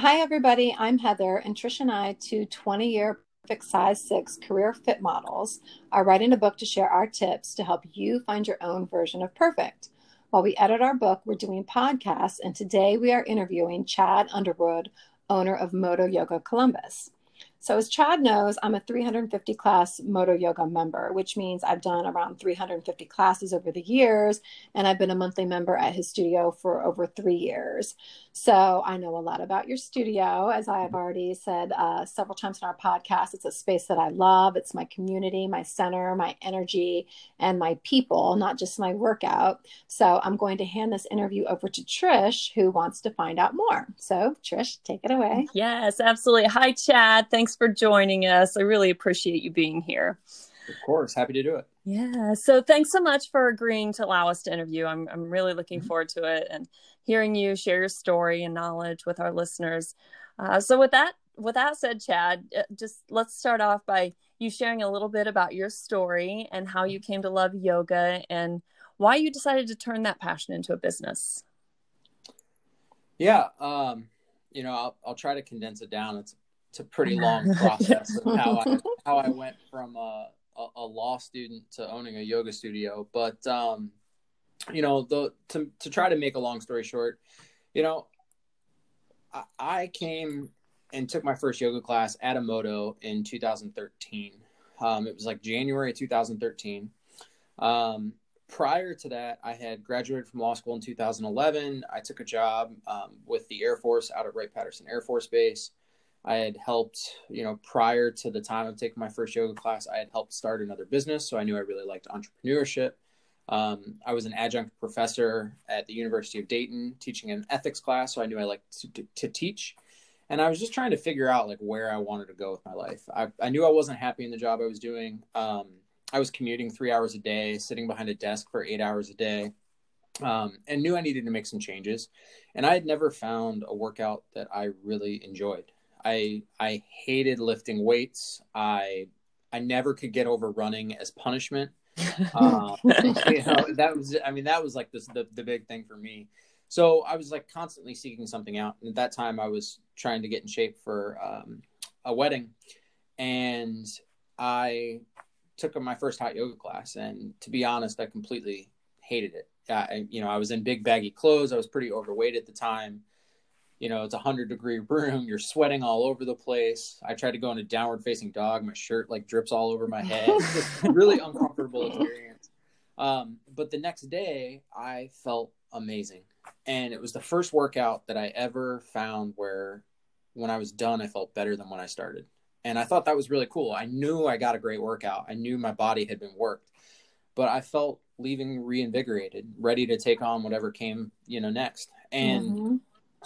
Hi, everybody. I'm Heather, and Trish and I, two 20 year perfect size six career fit models, are writing a book to share our tips to help you find your own version of perfect. While we edit our book, we're doing podcasts, and today we are interviewing Chad Underwood, owner of Modo Yoga Columbus. So, as Chad knows, I'm a 350 class Modo Yoga member, which means I've done around 350 classes over the years, and I've been a monthly member at his studio for over three years. So, I know a lot about your studio. As I have already said uh, several times in our podcast, it's a space that I love. It's my community, my center, my energy, and my people, not just my workout. So, I'm going to hand this interview over to Trish, who wants to find out more. So, Trish, take it away. Yes, absolutely. Hi, Chad. Thanks for joining us. I really appreciate you being here. Of course, happy to do it. Yeah. So thanks so much for agreeing to allow us to interview. I'm I'm really looking mm-hmm. forward to it and hearing you share your story and knowledge with our listeners. Uh, so with that with that said, Chad, uh, just let's start off by you sharing a little bit about your story and how you came to love yoga and why you decided to turn that passion into a business. Yeah, um, you know, I'll, I'll try to condense it down. It's it's a pretty long process of how I how I went from a, a, a, law student to owning a yoga studio. But um, you know, the to to try to make a long story short, you know, I, I came and took my first yoga class at Emoto in 2013. Um, it was like January 2013. Um, prior to that, I had graduated from law school in 2011. I took a job um, with the Air Force out at Wright Patterson Air Force Base. I had helped, you know, prior to the time of taking my first yoga class, I had helped start another business. So I knew I really liked entrepreneurship. Um, I was an adjunct professor at the University of Dayton teaching an ethics class. So I knew I liked to, to, to teach. And I was just trying to figure out like where I wanted to go with my life. I, I knew I wasn't happy in the job I was doing. Um, I was commuting three hours a day, sitting behind a desk for eight hours a day, um, and knew I needed to make some changes. And I had never found a workout that I really enjoyed. I I hated lifting weights. I I never could get over running as punishment. um, you know, that was I mean that was like this the the big thing for me. So I was like constantly seeking something out. And at that time, I was trying to get in shape for um, a wedding, and I took my first hot yoga class. And to be honest, I completely hated it. I, you know, I was in big baggy clothes. I was pretty overweight at the time you know, it's a hundred degree room. You're sweating all over the place. I tried to go in a downward facing dog. My shirt like drips all over my head. really uncomfortable experience. Um, but the next day I felt amazing. And it was the first workout that I ever found where when I was done, I felt better than when I started. And I thought that was really cool. I knew I got a great workout. I knew my body had been worked, but I felt leaving reinvigorated, ready to take on whatever came, you know, next. And mm-hmm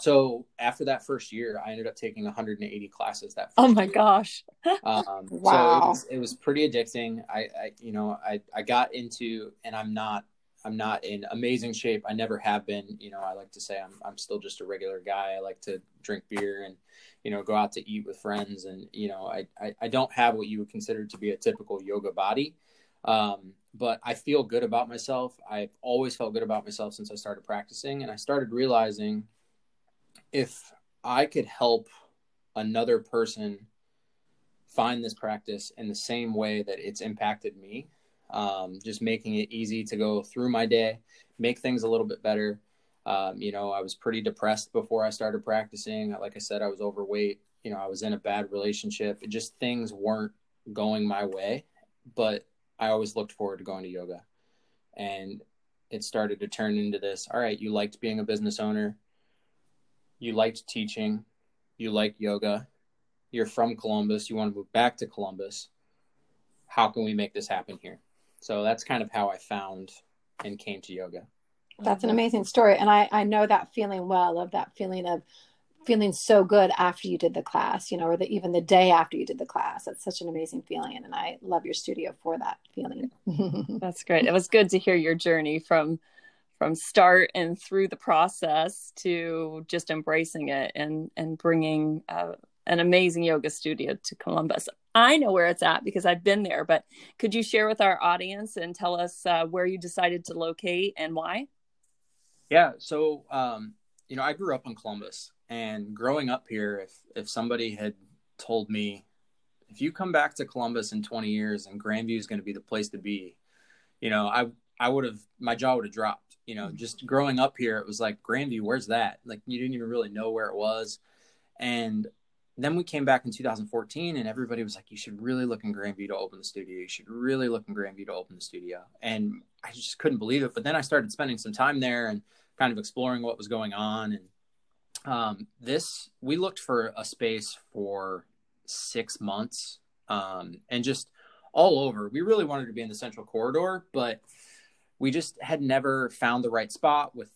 so after that first year, I ended up taking 180 classes. That oh my year. gosh, um, wow, so it was, it was, pretty addicting. I, I, you know, I I got into, and I'm not I'm not in amazing shape. I never have been. You know, I like to say I'm I'm still just a regular guy. I like to drink beer and you know go out to eat with friends, and you know I I, I don't have what you would consider to be a typical yoga body. Um, but I feel good about myself. I've always felt good about myself since I started practicing, and I started realizing if I could help another person find this practice in the same way that it's impacted me, um, just making it easy to go through my day, make things a little bit better. Um, you know, I was pretty depressed before I started practicing. Like I said, I was overweight. You know, I was in a bad relationship. It just things weren't going my way, but I always looked forward to going to yoga. And it started to turn into this all right, you liked being a business owner you liked teaching, you like yoga, you're from Columbus, you want to move back to Columbus. How can we make this happen here? So that's kind of how I found and came to yoga. That's an amazing story. And I, I know that feeling well of that feeling of feeling so good after you did the class, you know, or the, even the day after you did the class. That's such an amazing feeling. And I love your studio for that feeling. That's great. It was good to hear your journey from from start and through the process to just embracing it and and bringing uh, an amazing yoga studio to Columbus. I know where it's at because I've been there, but could you share with our audience and tell us uh, where you decided to locate and why? Yeah, so um, you know, I grew up in Columbus, And growing up here, if if somebody had told me, if you come back to Columbus in 20 years and Grandview is going to be the place to be, you know, I I would have my jaw would have dropped. You know, just growing up here, it was like Grandview, where's that? Like you didn't even really know where it was. And then we came back in 2014 and everybody was like, you should really look in Grandview to open the studio. You should really look in Grandview to open the studio. And I just couldn't believe it. But then I started spending some time there and kind of exploring what was going on. And um, this, we looked for a space for six months um, and just all over. We really wanted to be in the central corridor, but we just had never found the right spot with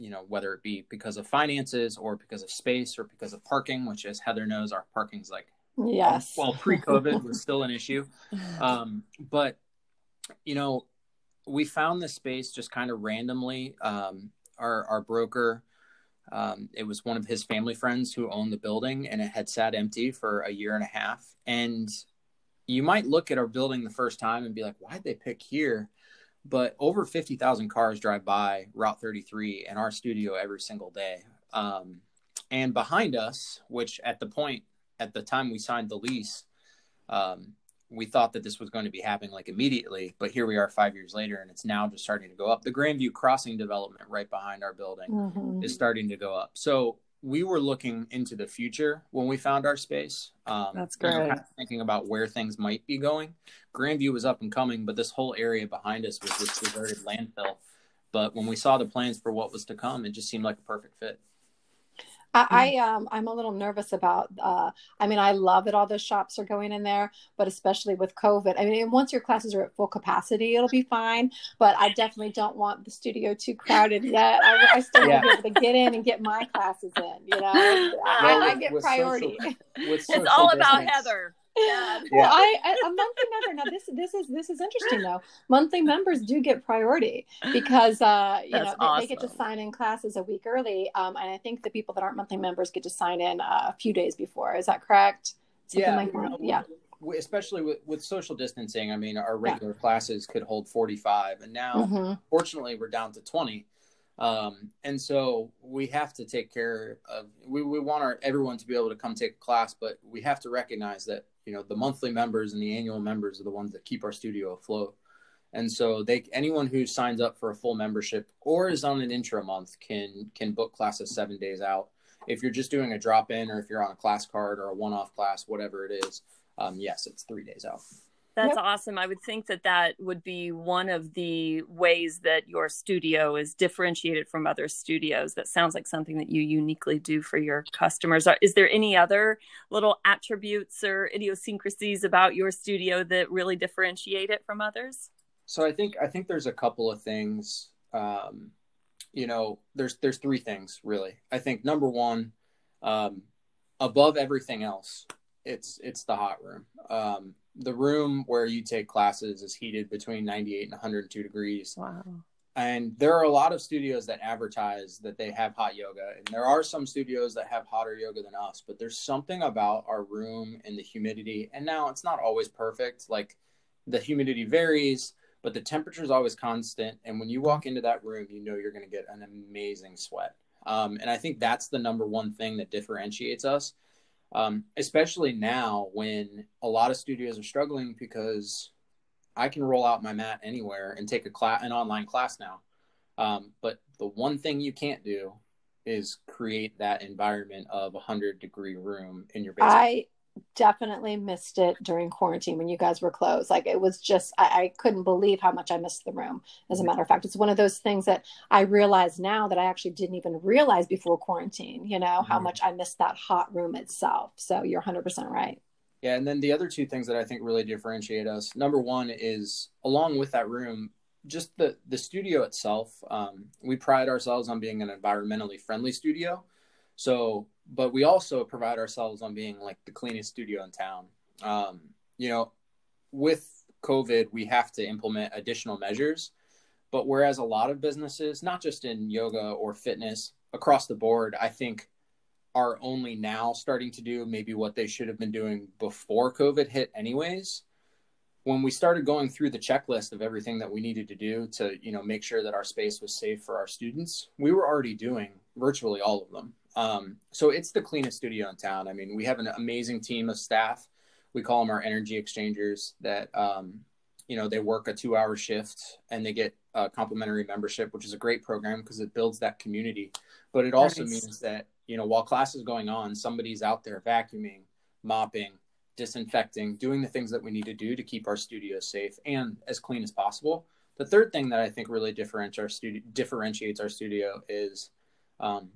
you know, whether it be because of finances or because of space or because of parking, which as Heather knows, our parking's like, yes, well, pre-COVID was still an issue. Um, but, you know, we found this space just kind of randomly. Um, our, our broker, um, it was one of his family friends who owned the building and it had sat empty for a year and a half. And you might look at our building the first time and be like, why'd they pick here? But over 50,000 cars drive by Route 33 and our studio every single day. Um, and behind us, which at the point, at the time we signed the lease, um, we thought that this was going to be happening like immediately, but here we are five years later and it's now just starting to go up. The Grandview Crossing development right behind our building mm-hmm. is starting to go up. So we were looking into the future when we found our space. Um, That's great. We kind of thinking about where things might be going. Grandview was up and coming, but this whole area behind us was this deserted landfill. But when we saw the plans for what was to come, it just seemed like a perfect fit. I, I um I'm a little nervous about uh I mean I love that all those shops are going in there, but especially with COVID. I mean once your classes are at full capacity, it'll be fine. But I definitely don't want the studio too crowded yet. I, I still yeah. want to be able to get in and get my classes in. You know, I, well, I, get priority. Social, it's all about Heather. Yeah. Well, I, I, a monthly member. Now this this is this is interesting though. Monthly members do get priority because uh, you That's know awesome. they, get to sign in classes a week early, um, and I think the people that aren't monthly members get to sign in uh, a few days before. Is that correct? Something yeah, like that. yeah. Especially with, with social distancing, I mean, our regular yeah. classes could hold 45, and now, mm-hmm. fortunately, we're down to 20. Um, and so we have to take care of we, we want our everyone to be able to come take a class but we have to recognize that you know the monthly members and the annual members are the ones that keep our studio afloat. And so they anyone who signs up for a full membership or is on an intra month can can book classes seven days out. If you're just doing a drop in or if you're on a class card or a one-off class whatever it is um, yes it's three days out that's yep. awesome. I would think that that would be one of the ways that your studio is differentiated from other studios. That sounds like something that you uniquely do for your customers. Is there any other little attributes or idiosyncrasies about your studio that really differentiate it from others? So I think I think there's a couple of things. Um, you know, there's there's three things really. I think number one, um, above everything else, it's it's the hot room. Um, the room where you take classes is heated between 98 and 102 degrees. Wow. And there are a lot of studios that advertise that they have hot yoga. And there are some studios that have hotter yoga than us, but there's something about our room and the humidity. And now it's not always perfect. Like the humidity varies, but the temperature is always constant. And when you walk into that room, you know you're going to get an amazing sweat. Um, and I think that's the number one thing that differentiates us um, especially now when a lot of studios are struggling because I can roll out my mat anywhere and take a class, an online class now. Um, but the one thing you can't do is create that environment of a hundred degree room in your basement. I definitely missed it during quarantine when you guys were closed. Like it was just, I, I, couldn't believe how much I missed the room. As a matter of fact, it's one of those things that I realize now that I actually didn't even realize before quarantine, you know, mm-hmm. how much I missed that hot room itself. So you're 100% right. Yeah. And then the other two things that I think really differentiate us number one is along with that room, just the, the studio itself. Um, we pride ourselves on being an environmentally friendly studio. So but we also provide ourselves on being like the cleanest studio in town. Um, you know, with COVID, we have to implement additional measures. But whereas a lot of businesses, not just in yoga or fitness, across the board, I think are only now starting to do maybe what they should have been doing before COVID hit, anyways. When we started going through the checklist of everything that we needed to do to, you know, make sure that our space was safe for our students, we were already doing virtually all of them. Um, so it's the cleanest studio in town. I mean, we have an amazing team of staff. We call them our energy exchangers that, um, you know, they work a two hour shift and they get a complimentary membership, which is a great program because it builds that community. But it also nice. means that, you know, while class is going on, somebody's out there vacuuming, mopping, disinfecting, doing the things that we need to do to keep our studio safe and as clean as possible. The third thing that I think really differentiates our studio differentiates our studio is um,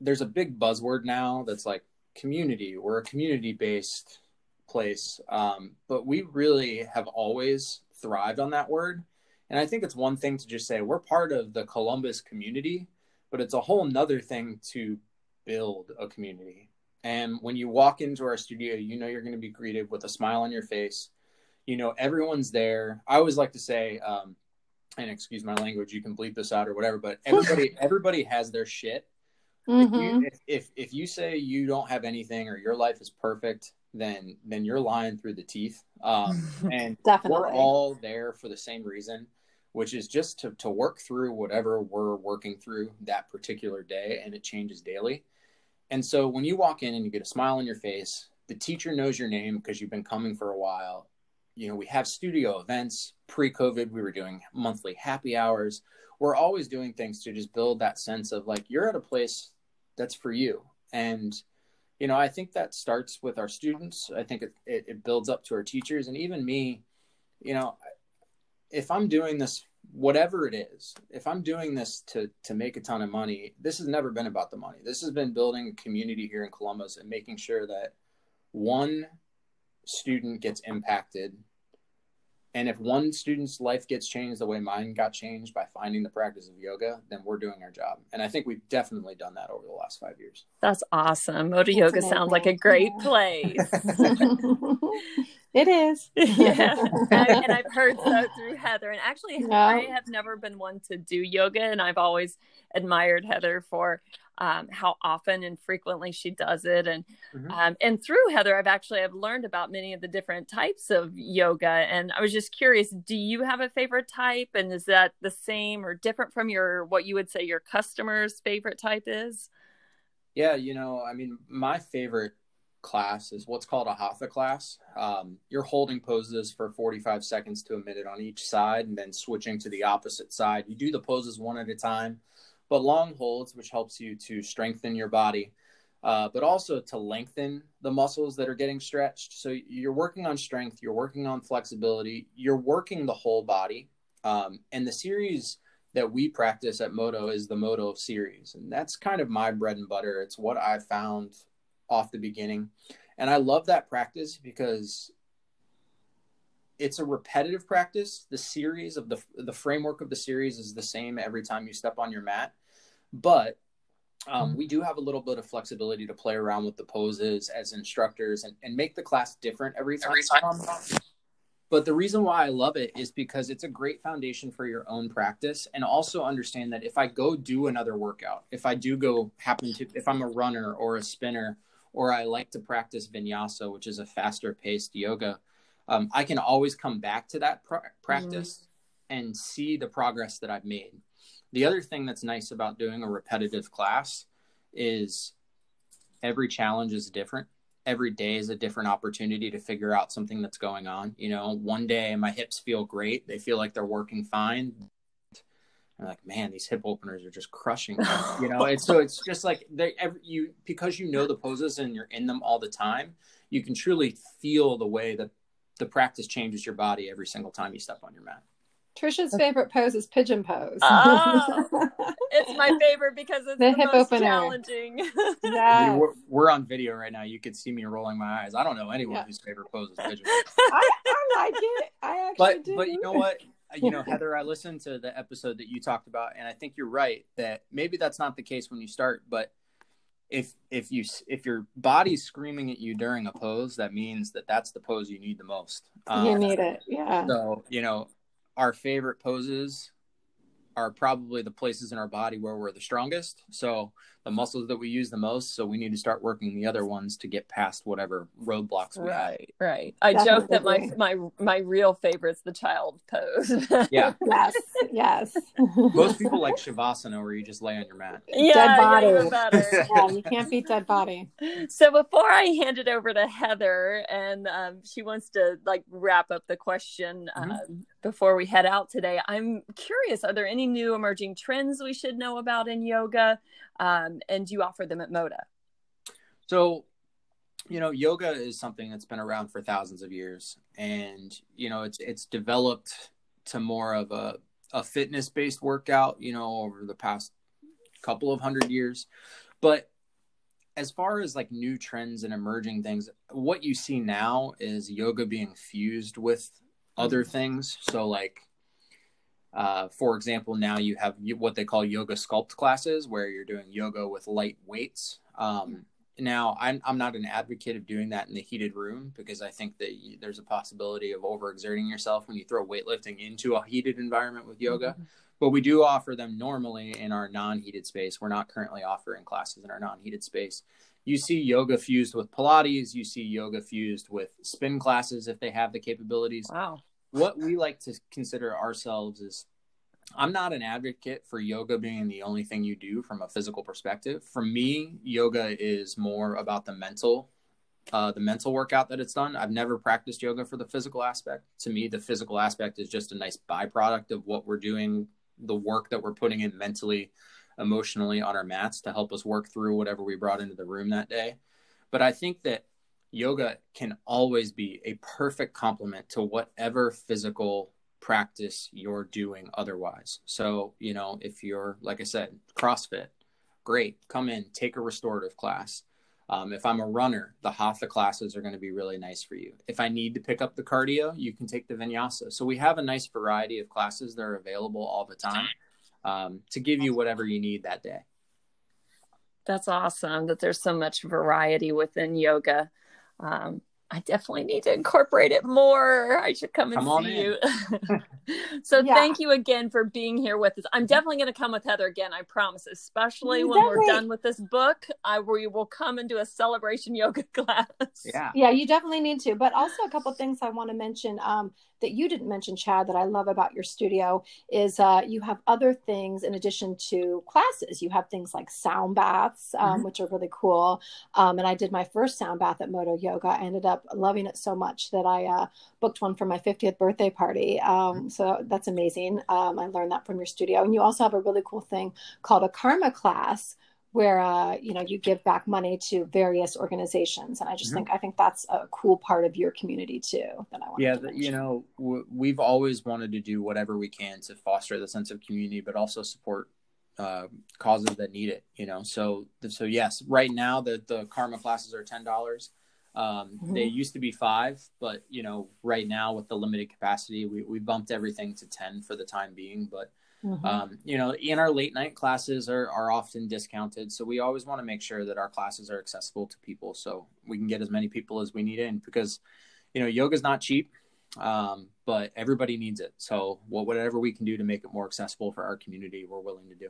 there's a big buzzword now that's like community. We're a community based place, um, but we really have always thrived on that word. And I think it's one thing to just say we're part of the Columbus community, but it's a whole nother thing to build a community. And when you walk into our studio, you know you're going to be greeted with a smile on your face. You know, everyone's there. I always like to say, um, and excuse my language, you can bleep this out or whatever, but everybody, everybody has their shit. Mm-hmm. If, you, mm-hmm. if, if, if you say you don't have anything or your life is perfect, then then you're lying through the teeth. Um, and Definitely. we're all there for the same reason, which is just to to work through whatever we're working through that particular day, and it changes daily. And so when you walk in and you get a smile on your face, the teacher knows your name because you've been coming for a while. You know, we have studio events. Pre COVID, we were doing monthly happy hours. We're always doing things to just build that sense of like, you're at a place that's for you. And, you know, I think that starts with our students. I think it, it, it builds up to our teachers and even me. You know, if I'm doing this whatever it is if i'm doing this to to make a ton of money this has never been about the money this has been building a community here in columbus and making sure that one student gets impacted and if one student's life gets changed the way mine got changed by finding the practice of yoga, then we're doing our job. And I think we've definitely done that over the last five years. That's awesome. Modo Yoga sounds like a great place. it is. yeah. And, and, I've heard so through Heather. And actually, I have never been one to do yoga. And I've always admired Heather for um, how often and frequently she does it. And mm-hmm. um, and through heather i've actually i've learned about many of the different types of yoga. And i was just curious do you have a favorite type? And is that the same or different from your what you would say your customers favorite type is? Yeah you know i mean my favorite class is what's called a hatha class. Um, you're holding poses for 45 seconds to a minute on each side and then switching to the opposite side. You do the poses one at a time but long holds, which helps you to strengthen your body, uh, but also to lengthen the muscles that are getting stretched. So you're working on strength, you're working on flexibility, you're working the whole body. Um, and the series that we practice at Modo is the Modo series. And that's kind of my bread and butter. It's what I found off the beginning. And I love that practice because it's a repetitive practice. The series of the the framework of the series is the same every time you step on your mat, but um, mm-hmm. we do have a little bit of flexibility to play around with the poses as instructors and, and make the class different every time. Every time. But the reason why I love it is because it's a great foundation for your own practice. And also understand that if I go do another workout, if I do go happen to, if I'm a runner or a spinner, or I like to practice vinyasa, which is a faster paced yoga, um, I can always come back to that pr- practice mm. and see the progress that I've made. The other thing that's nice about doing a repetitive class is every challenge is different. Every day is a different opportunity to figure out something that's going on. You know, one day my hips feel great, they feel like they're working fine. I'm like, man, these hip openers are just crushing. You know, and so it's just like they every, you because you know the poses and you're in them all the time. You can truly feel the way that the practice changes your body every single time you step on your mat. Trisha's favorite pose is pigeon pose. Oh, it's my favorite because it's the, the hip opener. challenging. yeah, we're, we're, on video right now. You could see me rolling my eyes. I don't know anyone yeah. whose favorite pose is pigeon pose. I, I, like it. I actually but, do. But you know what? You know, Heather, I listened to the episode that you talked about, and I think you're right that maybe that's not the case when you start, but if if you if your body's screaming at you during a pose, that means that that's the pose you need the most. Um, you need it, yeah. So you know, our favorite poses are probably the places in our body where we're the strongest. So the muscles that we use the most. So we need to start working the other ones to get past whatever roadblocks we right, have. Right. I Definitely. joke that my my my real favorite's the child pose. yeah. Yes. Yes. Most people like shavasana where you just lay on your mat. Yeah, dead body. Yeah, yeah, you can't beat dead body. So before I hand it over to Heather and um, she wants to like wrap up the question mm-hmm. um, before we head out today, I'm curious: Are there any new emerging trends we should know about in yoga? Um, and do you offer them at Modo? So, you know, yoga is something that's been around for thousands of years, and you know, it's it's developed to more of a a fitness based workout. You know, over the past couple of hundred years, but as far as like new trends and emerging things, what you see now is yoga being fused with other mm-hmm. things. So like uh, for example, now you have what they call yoga sculpt classes, where you're doing yoga with light weights. Um, now, I'm I'm not an advocate of doing that in the heated room because I think that there's a possibility of overexerting yourself when you throw weightlifting into a heated environment with yoga. Mm-hmm. But we do offer them normally in our non-heated space. We're not currently offering classes in our non-heated space. You see yoga fused with Pilates. You see yoga fused with spin classes if they have the capabilities. Wow what we like to consider ourselves is I'm not an advocate for yoga being the only thing you do from a physical perspective. For me, yoga is more about the mental uh, the mental workout that it's done. I've never practiced yoga for the physical aspect. To me, the physical aspect is just a nice byproduct of what we're doing, the work that we're putting in mentally, emotionally on our mats to help us work through whatever we brought into the room that day. But I think that yoga can always be a perfect complement to whatever physical practice you're doing otherwise. So, you know, if you're, like I said, CrossFit, great, come in, take a restorative class. Um, if I'm a runner, the hatha classes are going to be really nice for you. If I need to pick up the cardio, you can take the vinyasa. So we have a nice variety of classes that are available all the time um, to give you whatever you need that day. That's awesome that there's so much variety within yoga um, I definitely need to incorporate it more. I should come and come see you. so yeah. thank you again for being here with us. I'm definitely going to come with Heather again. I promise, especially when we're done with this book. I we will come and do a celebration yoga class. Yeah, yeah, you definitely need to. But also a couple things I want to mention. Um, that you didn't mention, Chad, that I love about your studio is uh, you have other things in addition to classes. You have things like sound baths, um, mm-hmm. which are really cool. Um, and I did my first sound bath at Modo Yoga. I ended up loving it so much that I uh, booked one for my 50th birthday party. Um, mm-hmm. so that's amazing. Um, I learned that from your studio. And you also have a really cool thing called a karma class where uh, you know you give back money to various organizations and i just mm-hmm. think i think that's a cool part of your community too that i want yeah you know w- we've always wanted to do whatever we can to foster the sense of community but also support uh, causes that need it you know so so yes right now the the karma classes are ten dollars um, mm-hmm. they used to be five but you know right now with the limited capacity we, we bumped everything to 10 for the time being but Mm-hmm. Um, you know, in our late night classes are, are often discounted. So we always want to make sure that our classes are accessible to people so we can get as many people as we need in because, you know, yoga is not cheap, um, but everybody needs it. So whatever we can do to make it more accessible for our community, we're willing to do.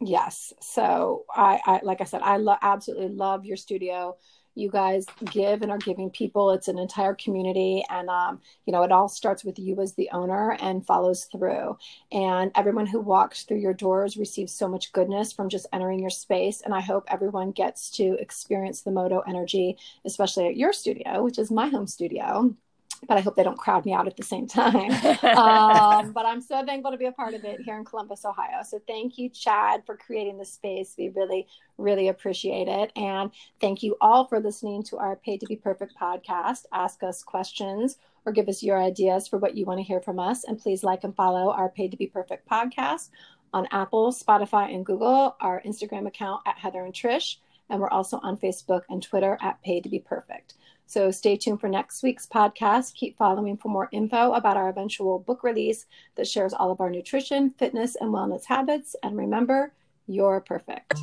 Yes. So I, I like I said, I lo- absolutely love your studio you guys give and are giving people. It's an entire community. And, um, you know, it all starts with you as the owner and follows through. And everyone who walks through your doors receives so much goodness from just entering your space. And I hope everyone gets to experience the Modo energy, especially at your studio, which is my home studio but I hope they don't crowd me out at the same time. um, but I'm so thankful to be a part of it here in Columbus, Ohio. So thank you, Chad, for creating the space. We really, really appreciate it. And thank you all for listening to our Paid to Be Perfect podcast. Ask us questions or give us your ideas for what you want to hear from us. And please like and follow our Paid to Be Perfect podcast on Apple, Spotify, and Google, our Instagram account at Heather and Trish. And we're also on Facebook and Twitter at Paid to Be Perfect. So stay tuned for next week's podcast. Keep following for more info about our eventual book release that shares all of our nutrition, fitness, and wellness habits. And remember, you're perfect.